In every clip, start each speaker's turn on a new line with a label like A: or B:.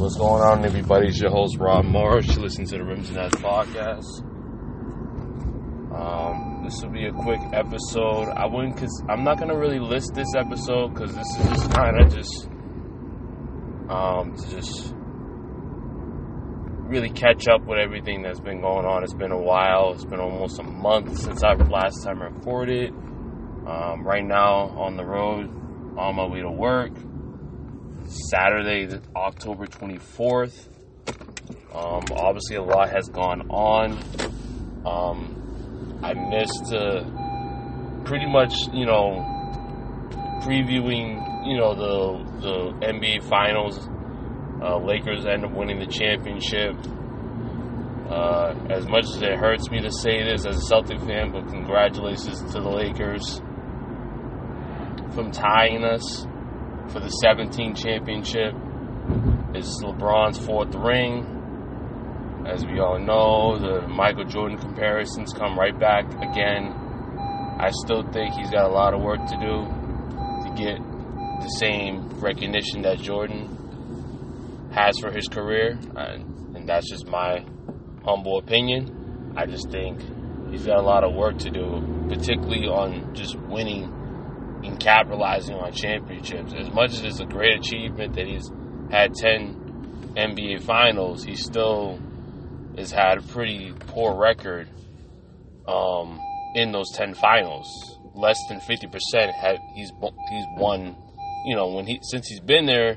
A: What's going on, everybody? It's your host, Rob Morris. You listen to the Rims and Nets podcast. Um, this will be a quick episode. I wouldn't, cause I'm not gonna really list this episode because this is just kind of just, um, to just really catch up with everything that's been going on. It's been a while. It's been almost a month since I last time recorded. Um, right now on the road, on my way to work. Saturday, October 24th. Um, obviously, a lot has gone on. Um, I missed uh, pretty much, you know, previewing, you know, the the NBA Finals. Uh, Lakers end up winning the championship. Uh, as much as it hurts me to say this as a Celtic fan, but congratulations to the Lakers from tying us for the 17 championship. It's LeBron's fourth ring. As we all know, the Michael Jordan comparisons come right back again. I still think he's got a lot of work to do to get the same recognition that Jordan has for his career, and, and that's just my humble opinion. I just think he's got a lot of work to do, particularly on just winning and capitalizing on championships. As much as it's a great achievement that he's had 10 NBA finals, he still has had a pretty poor record um, in those 10 finals. Less than 50% had he's he's won, you know, when he since he's been there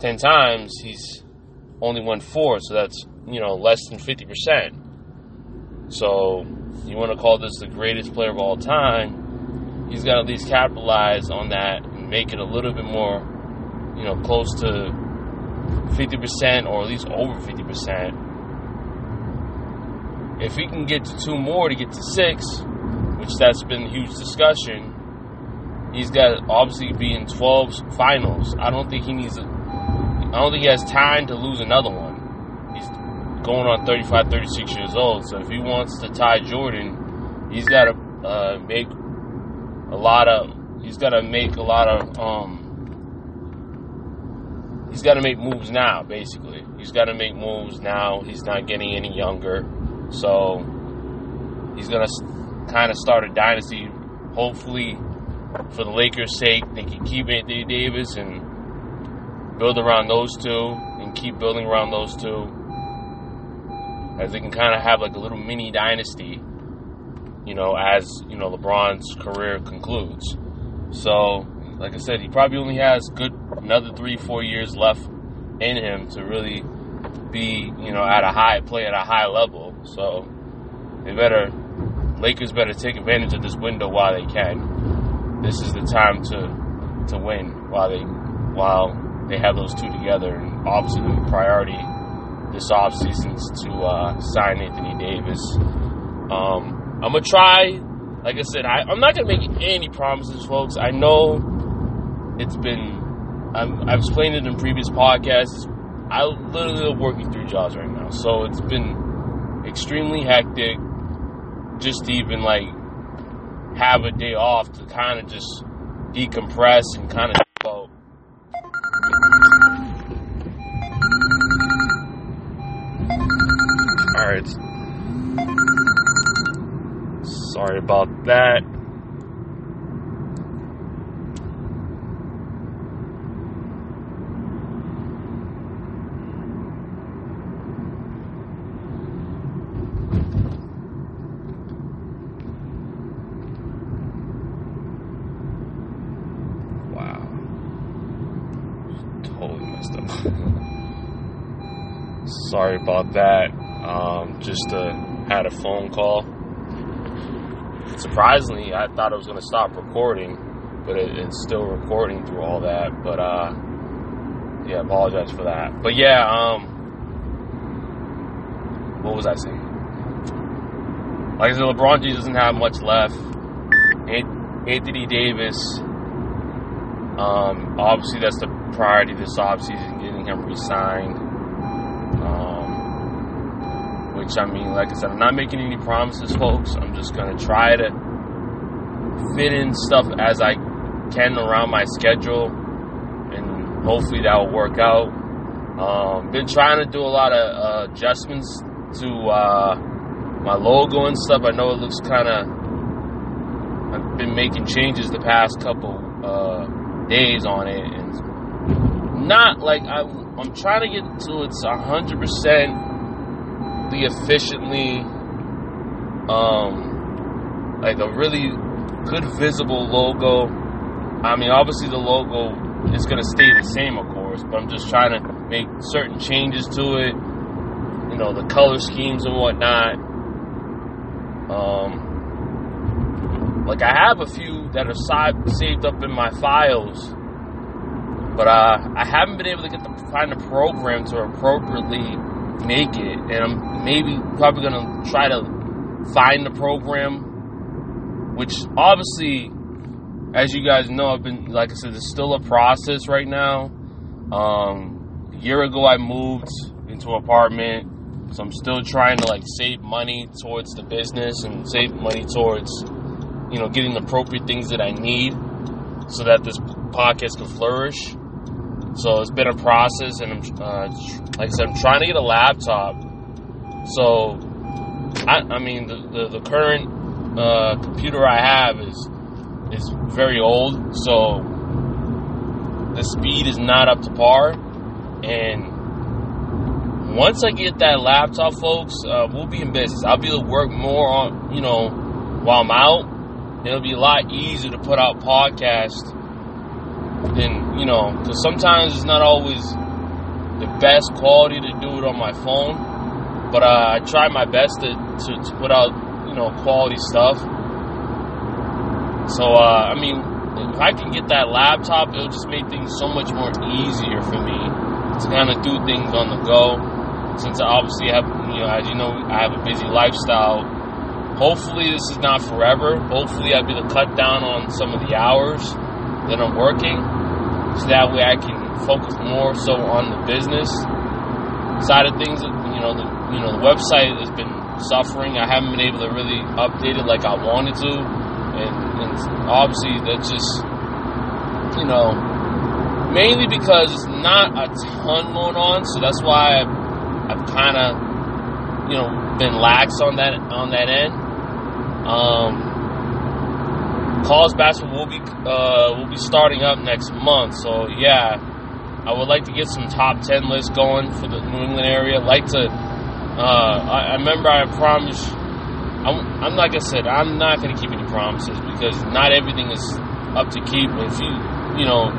A: 10 times, he's only won 4, so that's, you know, less than 50%. So, you want to call this the greatest player of all time? He's got to at least capitalize on that and make it a little bit more, you know, close to 50% or at least over 50%. If he can get to two more to get to six, which that's been a huge discussion, he's got to obviously be in 12 finals. I don't think he needs a, I don't think he has time to lose another one. He's going on 35, 36 years old. So if he wants to tie Jordan, he's got to uh, make a lot of he's got to make a lot of um he's got to make moves now basically. He's got to make moves now. He's not getting any younger. So he's to kind of start a dynasty. Hopefully for the Lakers sake they can keep Anthony Davis and build around those two and keep building around those two. As they can kind of have like a little mini dynasty you know, as, you know, LeBron's career concludes. So, like I said, he probably only has good another three, four years left in him to really be, you know, at a high play at a high level. So they better Lakers better take advantage of this window while they can. This is the time to to win while they while they have those two together. And obviously the priority this offseason is to uh, sign Anthony Davis. Um, I'm gonna try. Like I said, I, am not gonna make any promises, folks. I know it's been. i have explained it in previous podcasts. I literally am working through jobs right now, so it's been extremely hectic. Just to even like have a day off to kind of just decompress and kind of well. All right. Sorry about that. Sorry about that. Um, just uh, had a phone call surprisingly, I thought it was going to stop recording, but it, it's still recording through all that. But uh, yeah, apologize for that. But yeah, um, what was I saying? Like I said, LeBron James doesn't have much left. Anthony Davis, um, obviously that's the priority this offseason, getting him re-signed. Which I mean, like I said, I'm not making any promises, folks. I'm just gonna try to fit in stuff as I can around my schedule, and hopefully that will work out. Um, been trying to do a lot of uh, adjustments to uh, my logo and stuff. I know it looks kind of. I've been making changes the past couple uh, days on it, and not like I, I'm trying to get to it's hundred percent the efficiently, um, like a really good visible logo. I mean, obviously the logo is going to stay the same, of course, but I'm just trying to make certain changes to it. You know, the color schemes and whatnot. Um, like I have a few that are saved up in my files, but uh, I haven't been able to get to find a program to appropriately make it, and I'm maybe probably gonna try to find the program, which obviously, as you guys know, I've been like I said, it's still a process right now. Um, a year ago, I moved into an apartment, so I'm still trying to like save money towards the business and save money towards, you know, getting the appropriate things that I need so that this podcast can flourish. So it's been a process, and I'm, uh, like I said, I'm trying to get a laptop. So, I, I mean, the, the, the current uh, computer I have is is very old, so the speed is not up to par. And once I get that laptop, folks, uh, we'll be in business. I'll be able to work more on, you know, while I'm out. It'll be a lot easier to put out podcasts than, you know, because sometimes it's not always the best quality to do it on my phone. But uh, I try my best to, to, to, put out, you know, quality stuff. So, uh, I mean, if I can get that laptop, it'll just make things so much more easier for me to kind of do things on the go. Since I obviously have, you know, as you know, I have a busy lifestyle. Hopefully, this is not forever. Hopefully, I'll be able to cut down on some of the hours that I'm working, so that way I can focus more so on the business side of things. You know, the you know the website has been suffering. I haven't been able to really update it like I wanted to, and, and obviously that's just you know mainly because it's not a ton going on, so that's why I've, I've kind of, you know, been lax on that on that end. Um, college basketball will be uh, will be starting up next month, so yeah, I would like to get some top ten lists going for the New England area. Like to. Uh, I, I, remember I promised. I'm, I'm like I said, I'm not going to keep any promises because not everything is up to keep. If you, you know,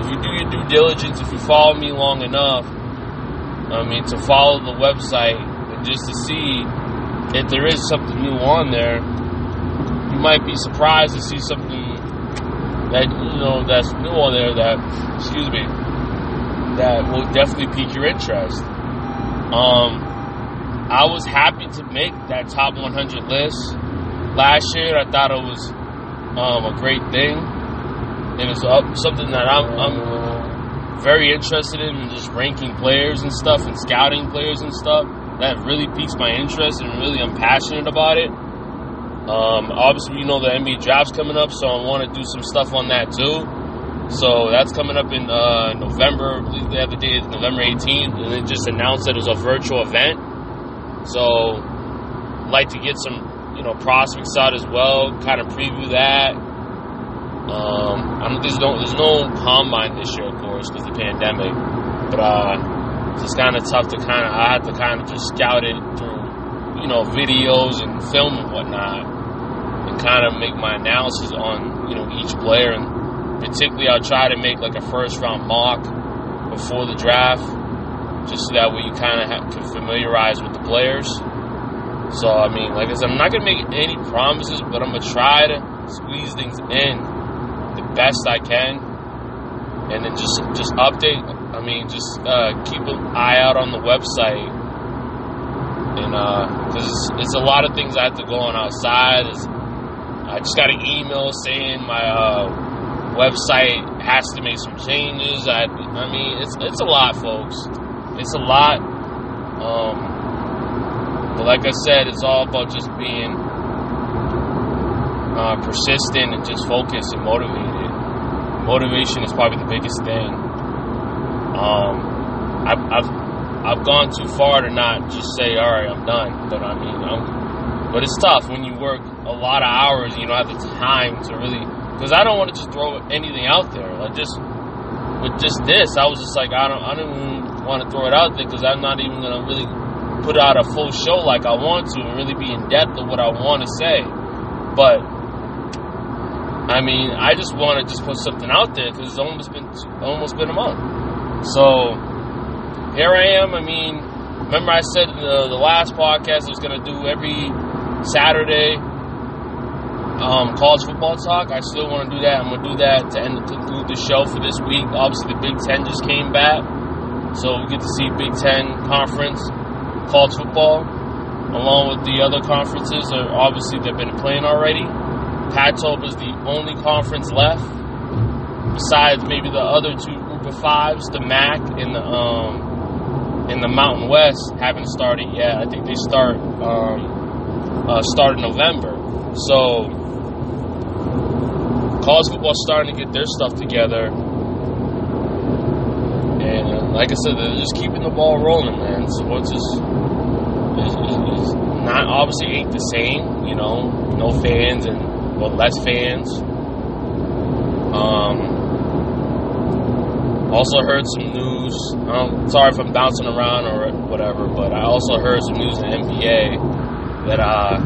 A: if you do your due diligence, if you follow me long enough, I mean, to follow the website and just to see if there is something new on there, you might be surprised to see something that, you know, that's new on there that, excuse me, that will definitely pique your interest. Um, I was happy to make that top 100 list last year. I thought it was um, a great thing and it's something that I'm, I'm very interested in, just ranking players and stuff and scouting players and stuff. That really piques my interest and really I'm passionate about it. Um, obviously, you know the NBA draft's coming up, so I want to do some stuff on that too. So that's coming up in uh, November. I believe the other day is November 18th, and they just announced that it was a virtual event. So, like to get some, you know, prospects out as well. Kind of preview that um, I'm, there's no there's no combine this year, of course, because the pandemic. But uh, it's kind of tough to kind of I had to kind of just scout it through, you know, videos and film and whatnot, and kind of make my analysis on you know each player. And particularly, I'll try to make like a first round mock before the draft, just so that way you kind of can familiarize with the players. So I mean, like I said, I'm not gonna make any promises, but I'm gonna try to squeeze things in the best I can, and then just just update. I mean, just uh, keep an eye out on the website, and because uh, it's, it's, a lot of things I have to go on outside. It's, I just got an email saying my uh, website has to make some changes. I, I mean, it's it's a lot, folks. It's a lot. Um, but like I said, it's all about just being uh, persistent and just focused and motivated. Motivation is probably the biggest thing. Um, I I've, I've gone too far to not just say, all right, I'm done. But I mean, I'm, but it's tough when you work a lot of hours. You don't have the time to really, because I don't want to just throw anything out there. Like just with just this, I was just like, I don't, I don't want to throw it out there because I'm not even gonna really put out a full show like I want to and really be in depth of what I want to say. But I mean, I just want to just put something out there because it's almost been almost been a month. So here I am. I mean, remember I said the, the last podcast I was going to do every Saturday um, college football talk. I still want to do that. I'm going to do that to end to conclude the show for this week. Obviously, the Big Ten just came back, so we get to see Big Ten conference college football along with the other conferences. Are obviously they've been playing already. Pac-12 is the only conference left besides maybe the other two group of fives, the MAC and the um, in the Mountain West haven't started yet. I think they start um, uh, start in November. So college football's starting to get their stuff together, and uh, like I said, they're just keeping the ball rolling, man. So it's just it's, it's not obviously ain't the same, you know, no fans and well less fans. Um, also heard some news. Sorry if I'm bouncing around or whatever, but I also heard some news in the NBA that uh,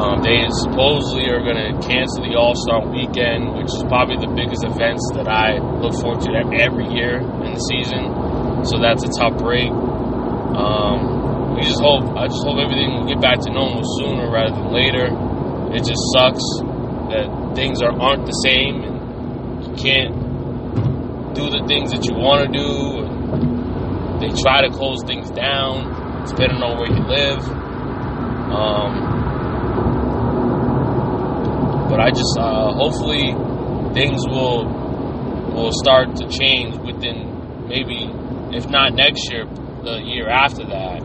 A: um, they supposedly are going to cancel the All Star Weekend, which is probably the biggest events that I look forward to every year in the season. So that's a tough break. Um, we just hope. I just hope everything will get back to normal sooner rather than later. It just sucks that things are aren't the same and you can't do the things that you want to do. They try to close things down, depending on where you live. Um, but I just uh, hopefully things will will start to change within maybe, if not next year, the year after that.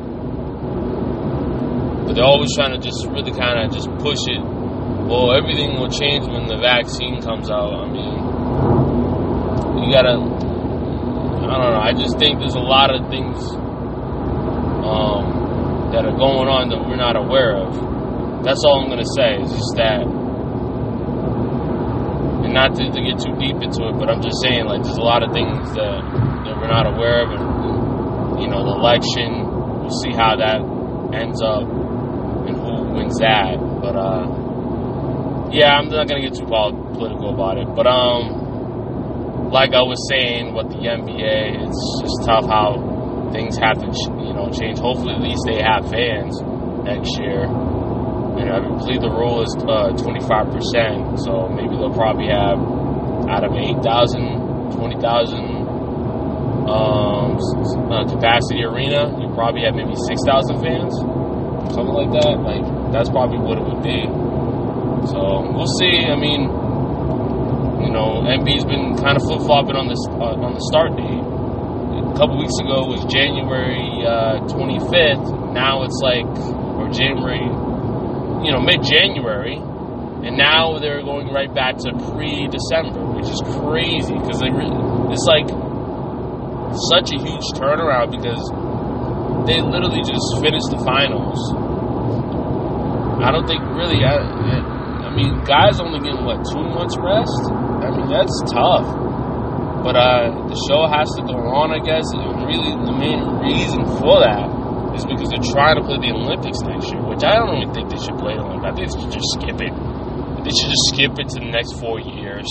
A: But they're always trying to just really kind of just push it. Well, everything will change when the vaccine comes out. I mean, gotta. I don't know. I just think there's a lot of things um, that are going on that we're not aware of. That's all I'm gonna say. Is just that, and not to, to get too deep into it, but I'm just saying like there's a lot of things that that we're not aware of, and you know, the election. We'll see how that ends up and who wins that. But uh, yeah, I'm not gonna get too political about it. But um like I was saying, with the NBA, it's just tough how things have to, you know, change. Hopefully, at least they have fans next year. And I believe the rule is uh, 25%, so maybe they'll probably have out of 8,000, 20,000 um, uh, capacity arena, you probably have maybe 6,000 fans, something like that. Like, that's probably what it would be. So, we'll see. I mean, you know, NB's been kind of flip flopping on this uh, on the start date. A couple weeks ago was January uh, 25th. Now it's like or January, you know, mid January, and now they're going right back to pre December, which is crazy because they it's like such a huge turnaround because they literally just finished the finals. I don't think really. I, I mean, guys only getting what two months rest. That's tough. But uh, the show has to go on, I guess. And really, the main reason for that is because they're trying to play the Olympics next year, which I don't even think they should play the Olympics. I think they should just skip it. They should just skip it to the next four years.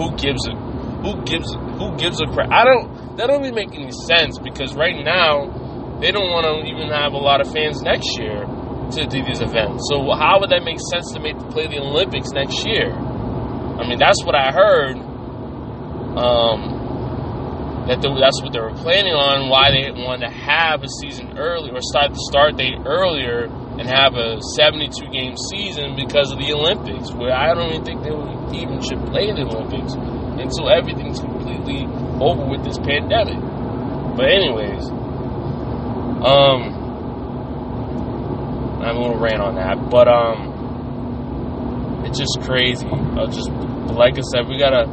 A: Who gives a who gives who gives a crap? I don't. That don't even make any sense because right now they don't want to even have a lot of fans next year to do these events. So how would that make sense to make to play the Olympics next year? I mean, that's what I heard. Um, that they, that's what they were planning on. Why they wanted to have a season early or start the start date earlier and have a 72 game season because of the Olympics. Where I don't even think they would even should play the Olympics until everything's completely over with this pandemic. But anyways, um, I'm a little rant on that, but um, it's just crazy. I just like I said, we gotta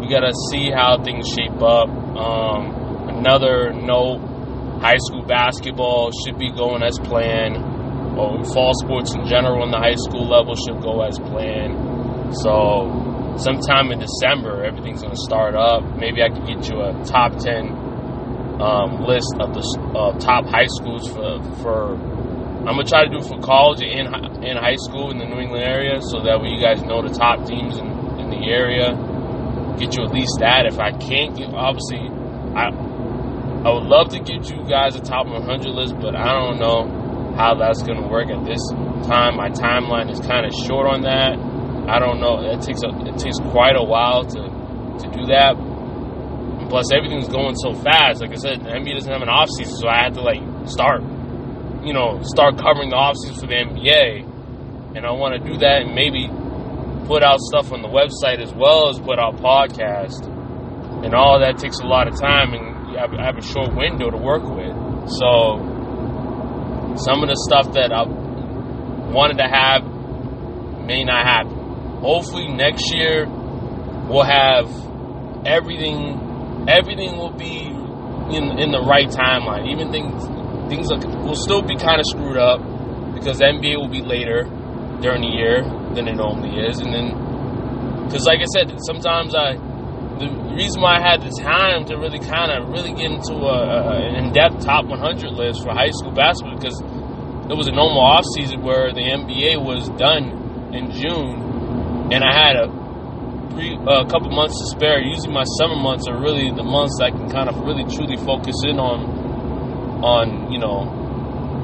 A: we gotta see how things shape up. Um, another note: high school basketball should be going as planned. Or fall sports in general in the high school level should go as planned. So, sometime in December, everything's to start up. Maybe I could get you a top ten um, list of the uh, top high schools for for I'm gonna try to do it for college and in high school in the New England area, so that way you guys know the top teams in, in the area. Get you at least that. If I can't get, obviously, I I would love to get you guys a top 100 list, but I don't know how that's gonna work at this time. My timeline is kind of short on that. I don't know. It takes a, it takes quite a while to to do that. plus, everything's going so fast. Like I said, the NBA doesn't have an off season, so I had to like start you know, start covering the offseason for the NBA. And I want to do that and maybe put out stuff on the website as well as put out podcasts. And all that takes a lot of time, and I have a short window to work with. So, some of the stuff that I wanted to have may not happen. Hopefully, next year we'll have everything. Everything will be in in the right timeline. Even things things will still be kind of screwed up because NBA will be later during the year than it normally is, and then because like I said, sometimes I the reason why I had the time to really kind of really get into a, a, an in-depth top 100 list for high school basketball because it was a normal off season where the NBA was done in June, and I had a a couple months to spare. Usually, my summer months are really the months I can kind of really truly focus in on on you know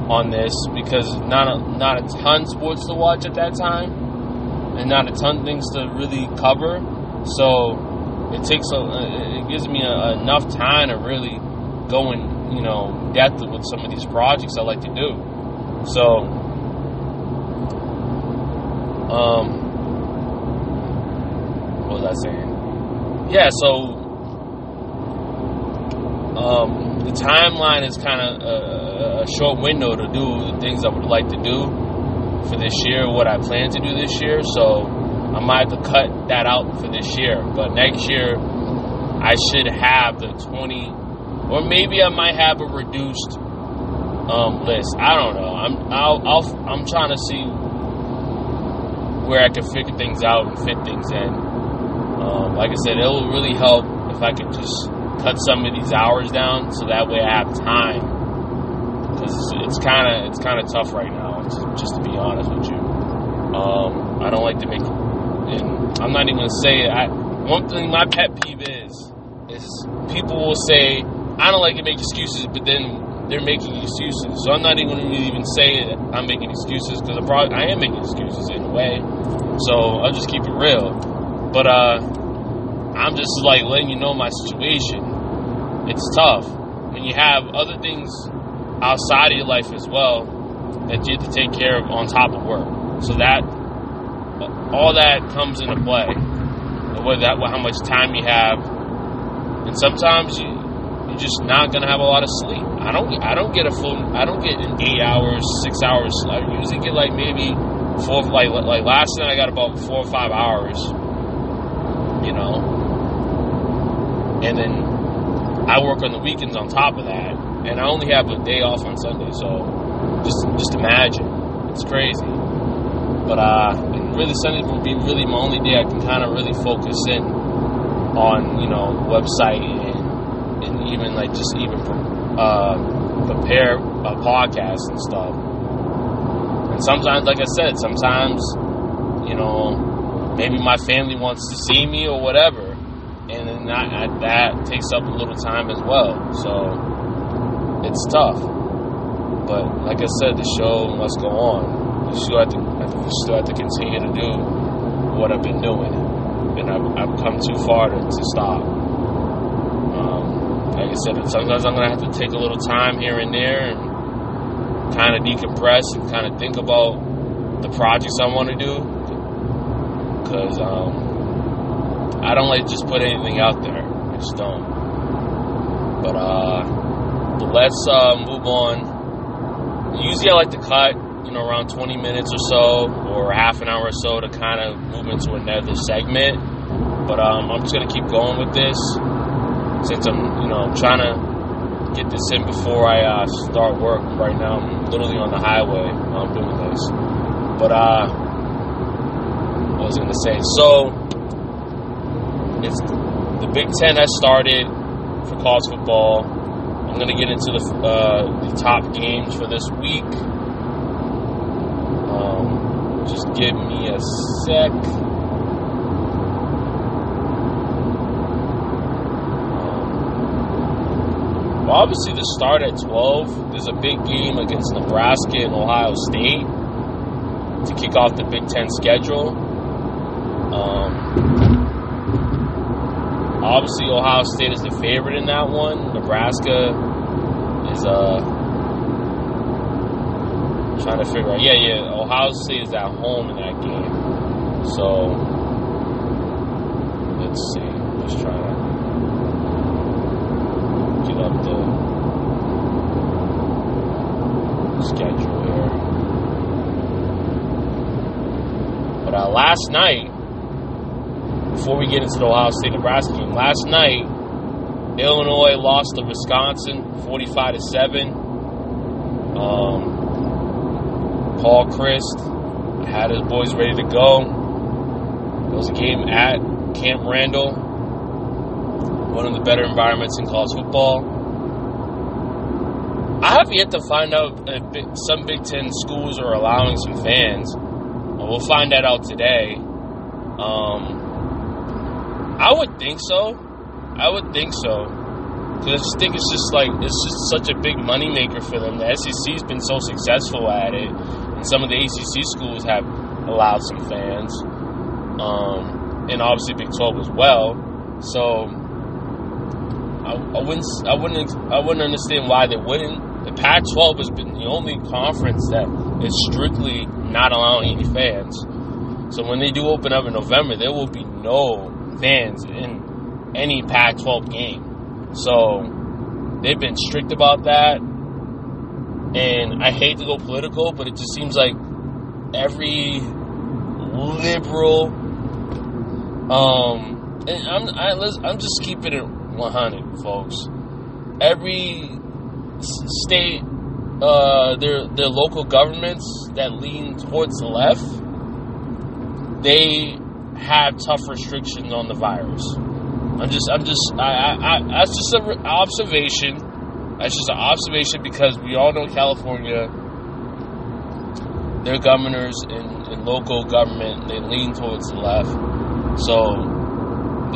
A: on this because not a, not a ton sports to watch at that time and not a ton things to really cover. So it takes a it gives me a, enough time to really go in you know depth with some of these projects I like to do. So um what was I saying? Yeah so um, the timeline is kind of a, a, short window to do the things I would like to do for this year, what I plan to do this year. So I might have to cut that out for this year. But next year, I should have the 20, or maybe I might have a reduced um, list. I don't know. I'm I'll, I'm trying to see where I can figure things out and fit things in. Um, like I said, it will really help if I could just cut some of these hours down so that way I have time. Because it's kind of it's kind of tough right now, just to be honest with you. Um, I don't like to make, and I'm not even gonna say it. I, one thing my pet peeve is is people will say I don't like to make excuses, but then they're making excuses. So I'm not even gonna even say that I'm making excuses because I am making excuses in a way. So I'll just keep it real. But uh, I'm just like letting you know my situation it's tough when you have other things outside of your life as well that you have to take care of on top of work. So that all that comes into play. Whether that, how much time you have, and sometimes you you're just not gonna have a lot of sleep. I don't I don't get a full I don't get an eight hours six hours. I usually get like maybe four like like last night I got about four or five hours. You know, and then I work on the weekends on top of that, and I only have a day off on Sunday. So just just imagine, it's crazy. But uh, and really Sunday will be really my only day I can kind of really focus in on you know website and and even like just even uh, prepare a podcast and stuff. And sometimes, like I said, sometimes you know maybe my family wants to see me or whatever and then that, that takes up a little time as well. So it's tough. But like I said, the show must go on. You still have to, you still have to continue to do what I've been doing, and I've, I've come too far to, to stop. Um, like I said, sometimes I'm gonna have to take a little time here and there and kind of decompress and kind of think about the projects I want to do because. Um, I don't like just put anything out there. I just don't. But uh, but let's uh, move on. Usually, I like to cut, you know, around 20 minutes or so, or half an hour or so, to kind of move into another segment. But um, I'm just gonna keep going with this. since I'm, you know, trying to get this in before I uh, start work. Right now, I'm literally on the highway. I'm doing this, but uh, I was gonna say so. It's the Big Ten has started for college football. I'm gonna get into the uh, the top games for this week. Um, just give me a sec. Well, obviously, the start at 12, there's a big game against Nebraska and Ohio State to kick off the Big Ten schedule. Um, obviously, Ohio State is the favorite in that one. Nebraska is uh, trying to figure out. Yeah, yeah, Ohio State is at home in that game. So, let's see. Just trying to get up the schedule here. But uh, last night, before we get into the Ohio State Nebraska game, last night Illinois lost to Wisconsin, forty-five to seven. Um, Paul Chryst had his boys ready to go. It was a game at Camp Randall one of the better environments in college football. I have yet to find out if some Big Ten schools are allowing some fans. We'll find that out today. Um, I would think so. I would think so. Because I just think it's just like, it's just such a big moneymaker for them. The SEC's been so successful at it. And some of the ACC schools have allowed some fans. Um, and obviously Big 12 as well. So I, I wouldn't I wouldn't I wouldn't understand why they wouldn't. The Pac-12 has been the only conference that is strictly not allowing any fans. So when they do open up in November, there will be no fans in any Pac-12 game. So they've been strict about that. And I hate to go political, but it just seems like every liberal um and I'm I, I'm just keeping it 100, folks. Every state, uh, their their local governments that lean towards the left, they have tough restrictions on the virus. I'm just, I'm just, I, I, I that's just an observation. That's just an observation because we all know California, their governors and, and local government, they lean towards the left. So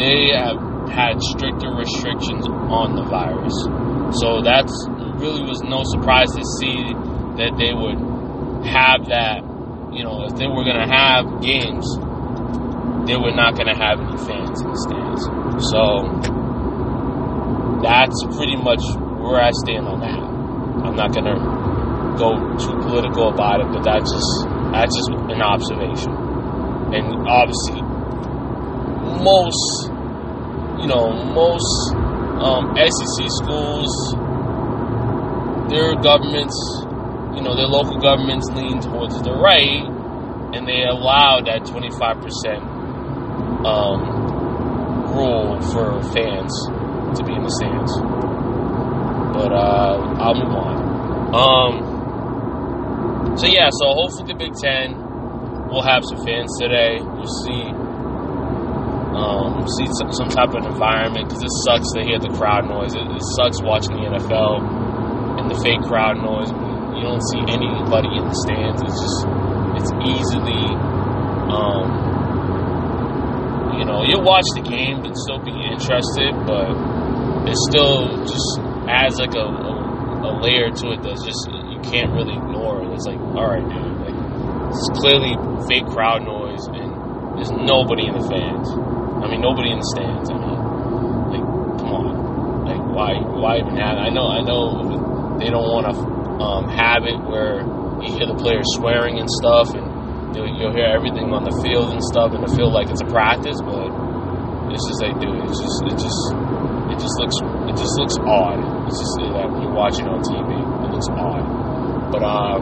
A: they have had stricter restrictions on the virus. So that's really was no surprise to see that they would have that. You know, if they were going to have games, they were not going to have any fans in the stands. So that's pretty much where I stand on that. I'm not going to go too political about it, but that's just that's just an observation. And obviously, most you know, most um, SEC schools, their governments, you know, their local governments lean towards the right, and they allow that 25% um, rule for fans to be in the stands. But uh, I'll move on. Um, so yeah, so hopefully the Big Ten will have some fans today. We'll see um, see some, some, type of environment because it sucks to hear the crowd noise. It, it, sucks watching the NFL and the fake crowd noise. You don't see anybody in the stands. It's just it's easily, um, you know, you'll watch the game but still be interested, but it still just adds like a, a, a layer to it that's just you can't really ignore. It. It's like, all right, dude, like it's clearly fake crowd noise and there's nobody in the fans. I mean, nobody in the stands. I mean, like, come on, like, why, why even have? It? I know, I know, they don't want to um, have it where you hear the players swearing and stuff, and you'll hear everything on the field and stuff, and it feel like it's a practice, but it's just like, dude, it's just, it just, it just looks, it just looks odd. It's just that when you're watching on TV, it looks odd. But uh,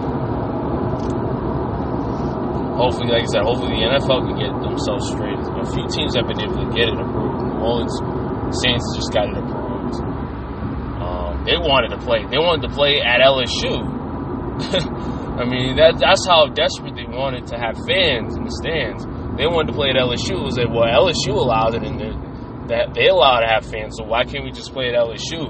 A: hopefully, like I said, hopefully the NFL can get themselves straight. A few teams have been able to get it approved. New Orleans Saints just got it approved. They wanted to play. They wanted to play at LSU. I mean, that that's how desperate they wanted to have fans in the stands. They wanted to play at LSU. It was like, well, LSU allowed it, and that they allowed to have fans. So why can't we just play at LSU?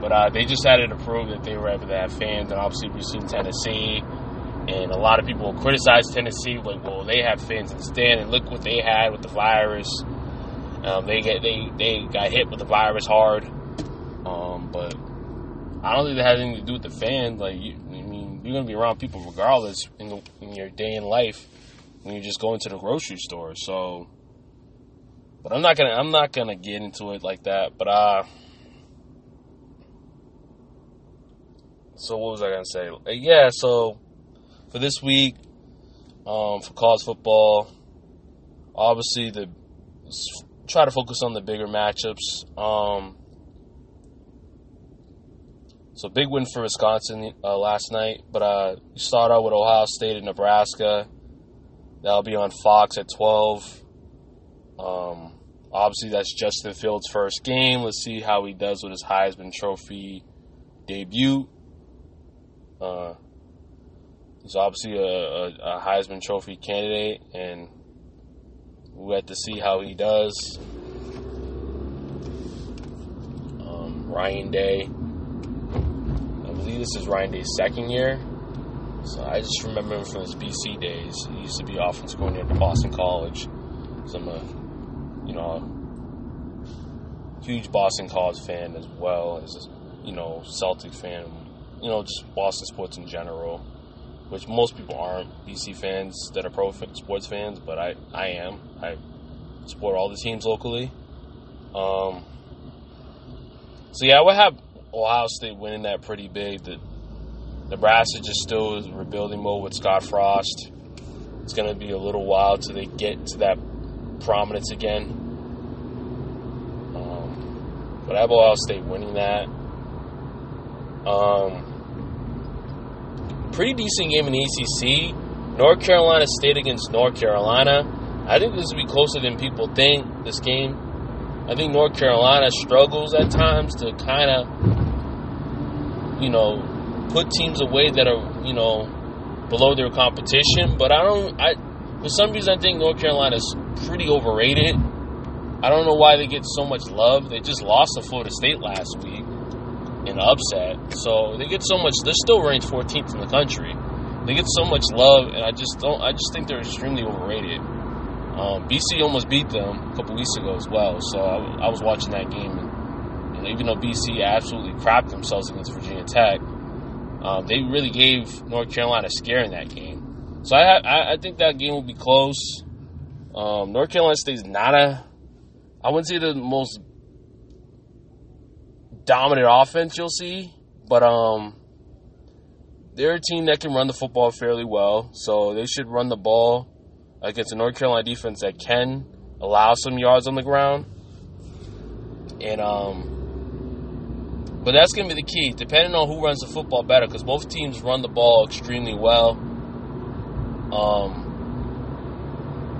A: But uh, they just had to prove that they were able to have fans. And obviously, we've seen Tennessee, and a lot of people criticize Tennessee, like, well, they have fans in the stand, and look what they had with the virus. Um, they get they they got hit with the virus hard, um, but I don't think that has anything to do with the fans. Like, you, you're gonna be around people regardless in, the, in your day in life when you just go into the grocery store. So, but I'm not gonna I'm not gonna get into it like that. But uh, so what was I gonna say? Uh, yeah, so for this week, um, for college football, obviously the try to focus on the bigger matchups. Um, so big win for Wisconsin uh, last night, but uh, you start out with Ohio State and Nebraska. That'll be on Fox at 12. Um, obviously, that's Justin Fields' first game. Let's see how he does with his Heisman Trophy debut. Uh, he's obviously a, a, a, Heisman Trophy candidate, and we have to see how he does. Um, Ryan Day. Believe this is Ryan Day's second year. So I just remember him from his BC days. He used to be offensive coordinator at Boston College. So I'm a, you know, a huge Boston College fan as well as, you know, Celtic fan. You know, just Boston sports in general, which most people aren't BC fans that are pro sports fans, but I, I am. I support all the teams locally. Um, so yeah, I would have Ohio State winning that pretty big. The Nebraska just still is rebuilding mode with Scott Frost. It's going to be a little while till they get to that prominence again. Um, but I have Ohio State winning that. Um, pretty decent game in the ACC. North Carolina State against North Carolina. I think this will be closer than people think. This game, I think North Carolina struggles at times to kind of, you know, put teams away that are you know below their competition. But I don't. I for some reason I think North Carolina is pretty overrated. I don't know why they get so much love. They just lost to Florida State last week in an upset, so they get so much. They're still ranked 14th in the country. They get so much love, and I just don't. I just think they're extremely overrated. Um, BC almost beat them a couple weeks ago as well, so I, I was watching that game, even though BC absolutely crapped themselves against Virginia Tech, um, they really gave North Carolina a scare in that game. So I, I, I think that game will be close. Um, North Carolina State's not a, I wouldn't say the most dominant offense you'll see, but um, they're a team that can run the football fairly well. So they should run the ball against a North Carolina defense that can allow some yards on the ground. And um, but that's going to be the key, depending on who runs the football better, because both teams run the ball extremely well. Um,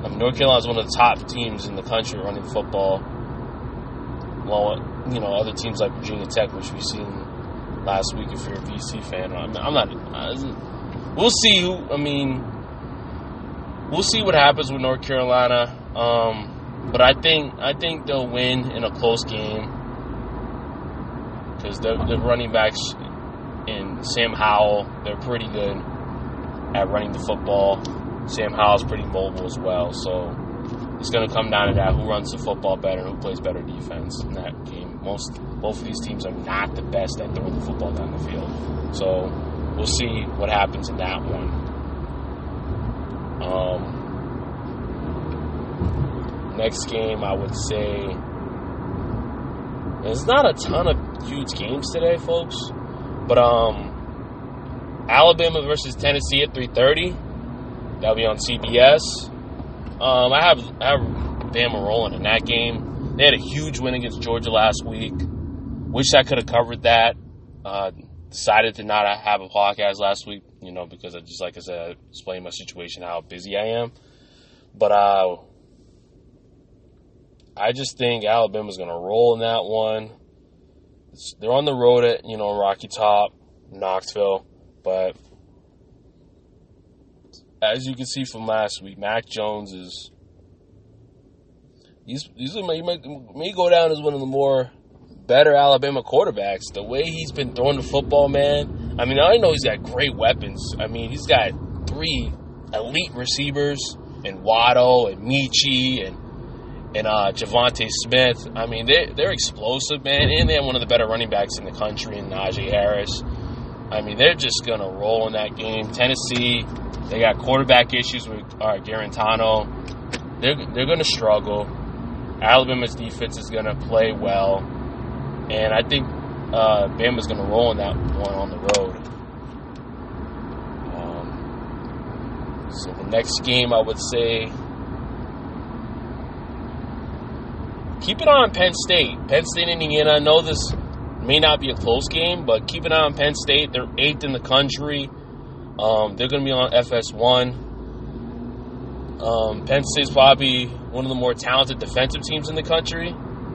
A: I mean, North Carolina is one of the top teams in the country running football. Well, you know, other teams like Virginia Tech, which we've seen last week. If you're a BC fan, I'm, I'm not. we'll see. Who, I mean, we'll see what happens with North Carolina. Um, but I think I think they'll win in a close game because the, the running backs in Sam Howell, they're pretty good at running the football. Sam Howell's pretty mobile as well, so it's going to come down to that: who runs the football better, and who plays better defense in that game. Most both of these teams are not the best at throwing the football down the field, so we'll see what happens in that one. Um, next game, I would say there's not a ton of huge games today, folks. But um, Alabama versus Tennessee at 3:30. That'll be on CBS. Um, I have I have Bama rolling in that game. They had a huge win against Georgia last week. Wish I could have covered that. Uh, decided to not have a podcast last week, you know, because I just like I said, I explained my situation, how busy I am. But uh, I just think Alabama's going to roll in that one. they're on the road at you know Rocky Top, Knoxville, but as you can see from last week, Mac Jones is he's he's he may, may go down as one of the more better Alabama quarterbacks. The way he's been throwing the football, man. I mean, I know he's got great weapons. I mean, he's got three elite receivers and Waddle and Metchie and and uh, DeVonta Smith. I mean, they they're explosive, man, and they have one of the better running backs in the country in Najee Harris. I mean, they're just gonna roll in that game. Tennessee, they got quarterback issues with uh, Guarantano. They're they're gonna struggle. Alabama's defense is gonna play well, and I think uh, Bama's gonna roll in that one on the road. Um, so the next game, I would say keep eye on Penn State. Penn State, Indiana. I know this may not be a close game, but keep an eye on Penn State. They're eighth in the country. Um, they're going to be on FS1. Um, Penn State's probably one of the more talented defensive teams in the country.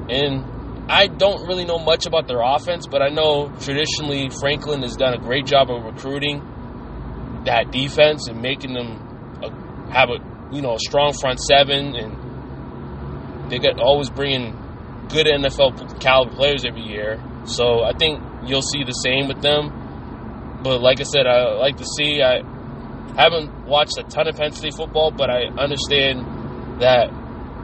A: And I don't really know much about their offense, but I know traditionally Franklin has done a great job of recruiting that defense and making them a, have a you know a strong front seven and they got always bringing good NFL caliber players every year. So I think you'll see the same with them. But like I said, I like to see. I haven't watched a ton of Penn State football, but I understand that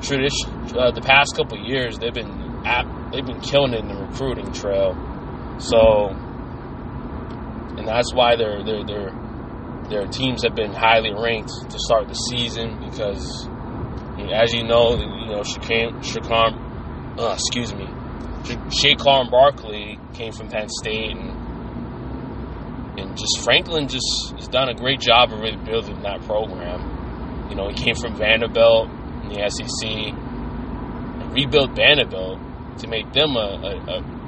A: tradition. Uh, the past couple years, they've been at, they've been killing it in the recruiting trail. So, and that's why their their their their teams have been highly ranked to start the season because as you know, you know, Shaquan, uh, excuse me, Saquon Barkley came from Penn State, and and just Franklin just has done a great job of really building that program. You know, he came from Vanderbilt in the SEC, and rebuilt Vanderbilt to make them a, a, a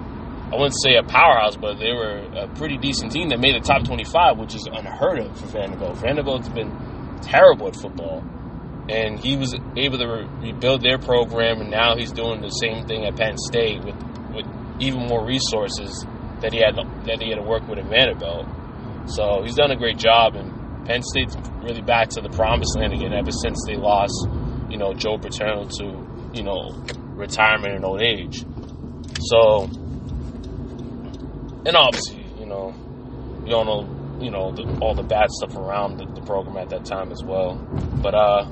A: I wouldn't say a powerhouse, but they were a pretty decent team that made the top 25, which is unheard of for Vanderbilt. Vanderbilt's been terrible at football and he was able to re- rebuild their program, and now he's doing the same thing at Penn State with with even more resources that he had that he had to work with in Vanderbilt. So he's done a great job, and Penn State's really back to the promised land again ever since they lost, you know, Joe Paterno to you know retirement and old age. So, and obviously, you know, you don't know, you know, the, all the bad stuff around the, the program at that time as well. But uh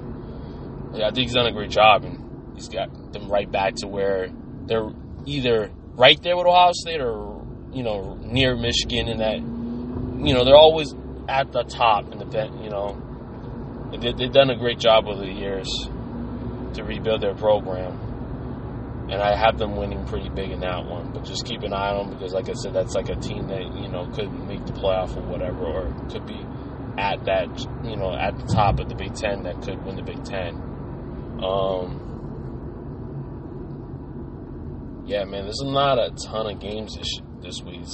A: yeah, I think he's done a great job, and he's got them right back to where they're either right there with Ohio State or you know near Michigan, and that you know they're always at the top in the you know they, they've done a great job over the years to rebuild their program. And I have them winning pretty big in that one, but just keep an eye on them because, like I said, that's like a team that you know could make the playoff or whatever, or could be at that you know at the top of the Big Ten that could win the Big Ten. Um, yeah, man, there's not a ton of games this this week.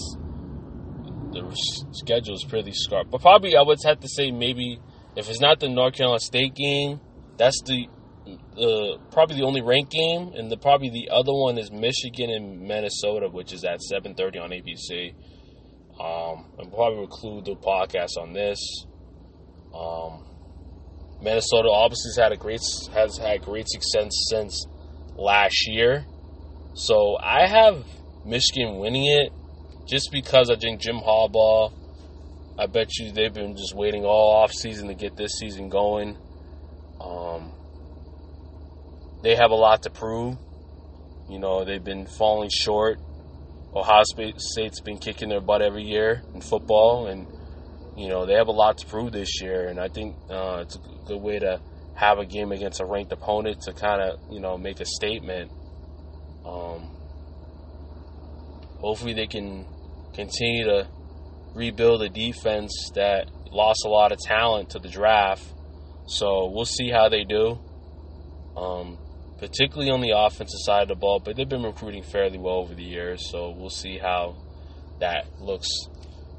A: The schedule is pretty scarred, but probably I would have to say maybe if it's not the North Carolina State game, that's the uh, probably the only ranked game, and the probably the other one is Michigan and Minnesota, which is at 7:30 on ABC. Um, and probably include the podcast on this. Um, Minnesota obviously has had a great has had great success since last year. So I have Michigan winning it just because I think Jim Harbaugh. I bet you they've been just waiting all off season to get this season going. Um, they have a lot to prove. You know, they've been falling short. Ohio State's been kicking their butt every year in football, and you know, they have a lot to prove this year, and I think uh, it's a good way to have a game against a ranked opponent to kind of, you know, make a statement. Um, hopefully, they can continue to rebuild a defense that lost a lot of talent to the draft. So we'll see how they do, um, particularly on the offensive side of the ball. But they've been recruiting fairly well over the years, so we'll see how that looks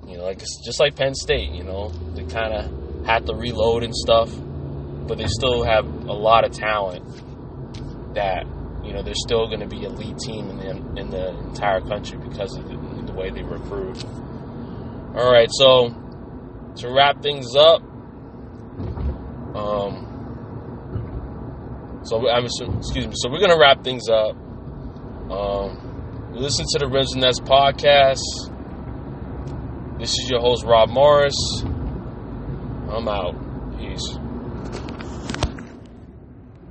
A: you know, like just like Penn State, you know, they kind of had to reload and stuff, but they still have a lot of talent that you know they're still going to be a elite team in the in the entire country because of the, the way they recruit. All right, so to wrap things up, um, so I'm excuse me. So we're gonna wrap things up. Um, listen to the Rims and podcast. This is your host Rob Morris. I'm out. Peace.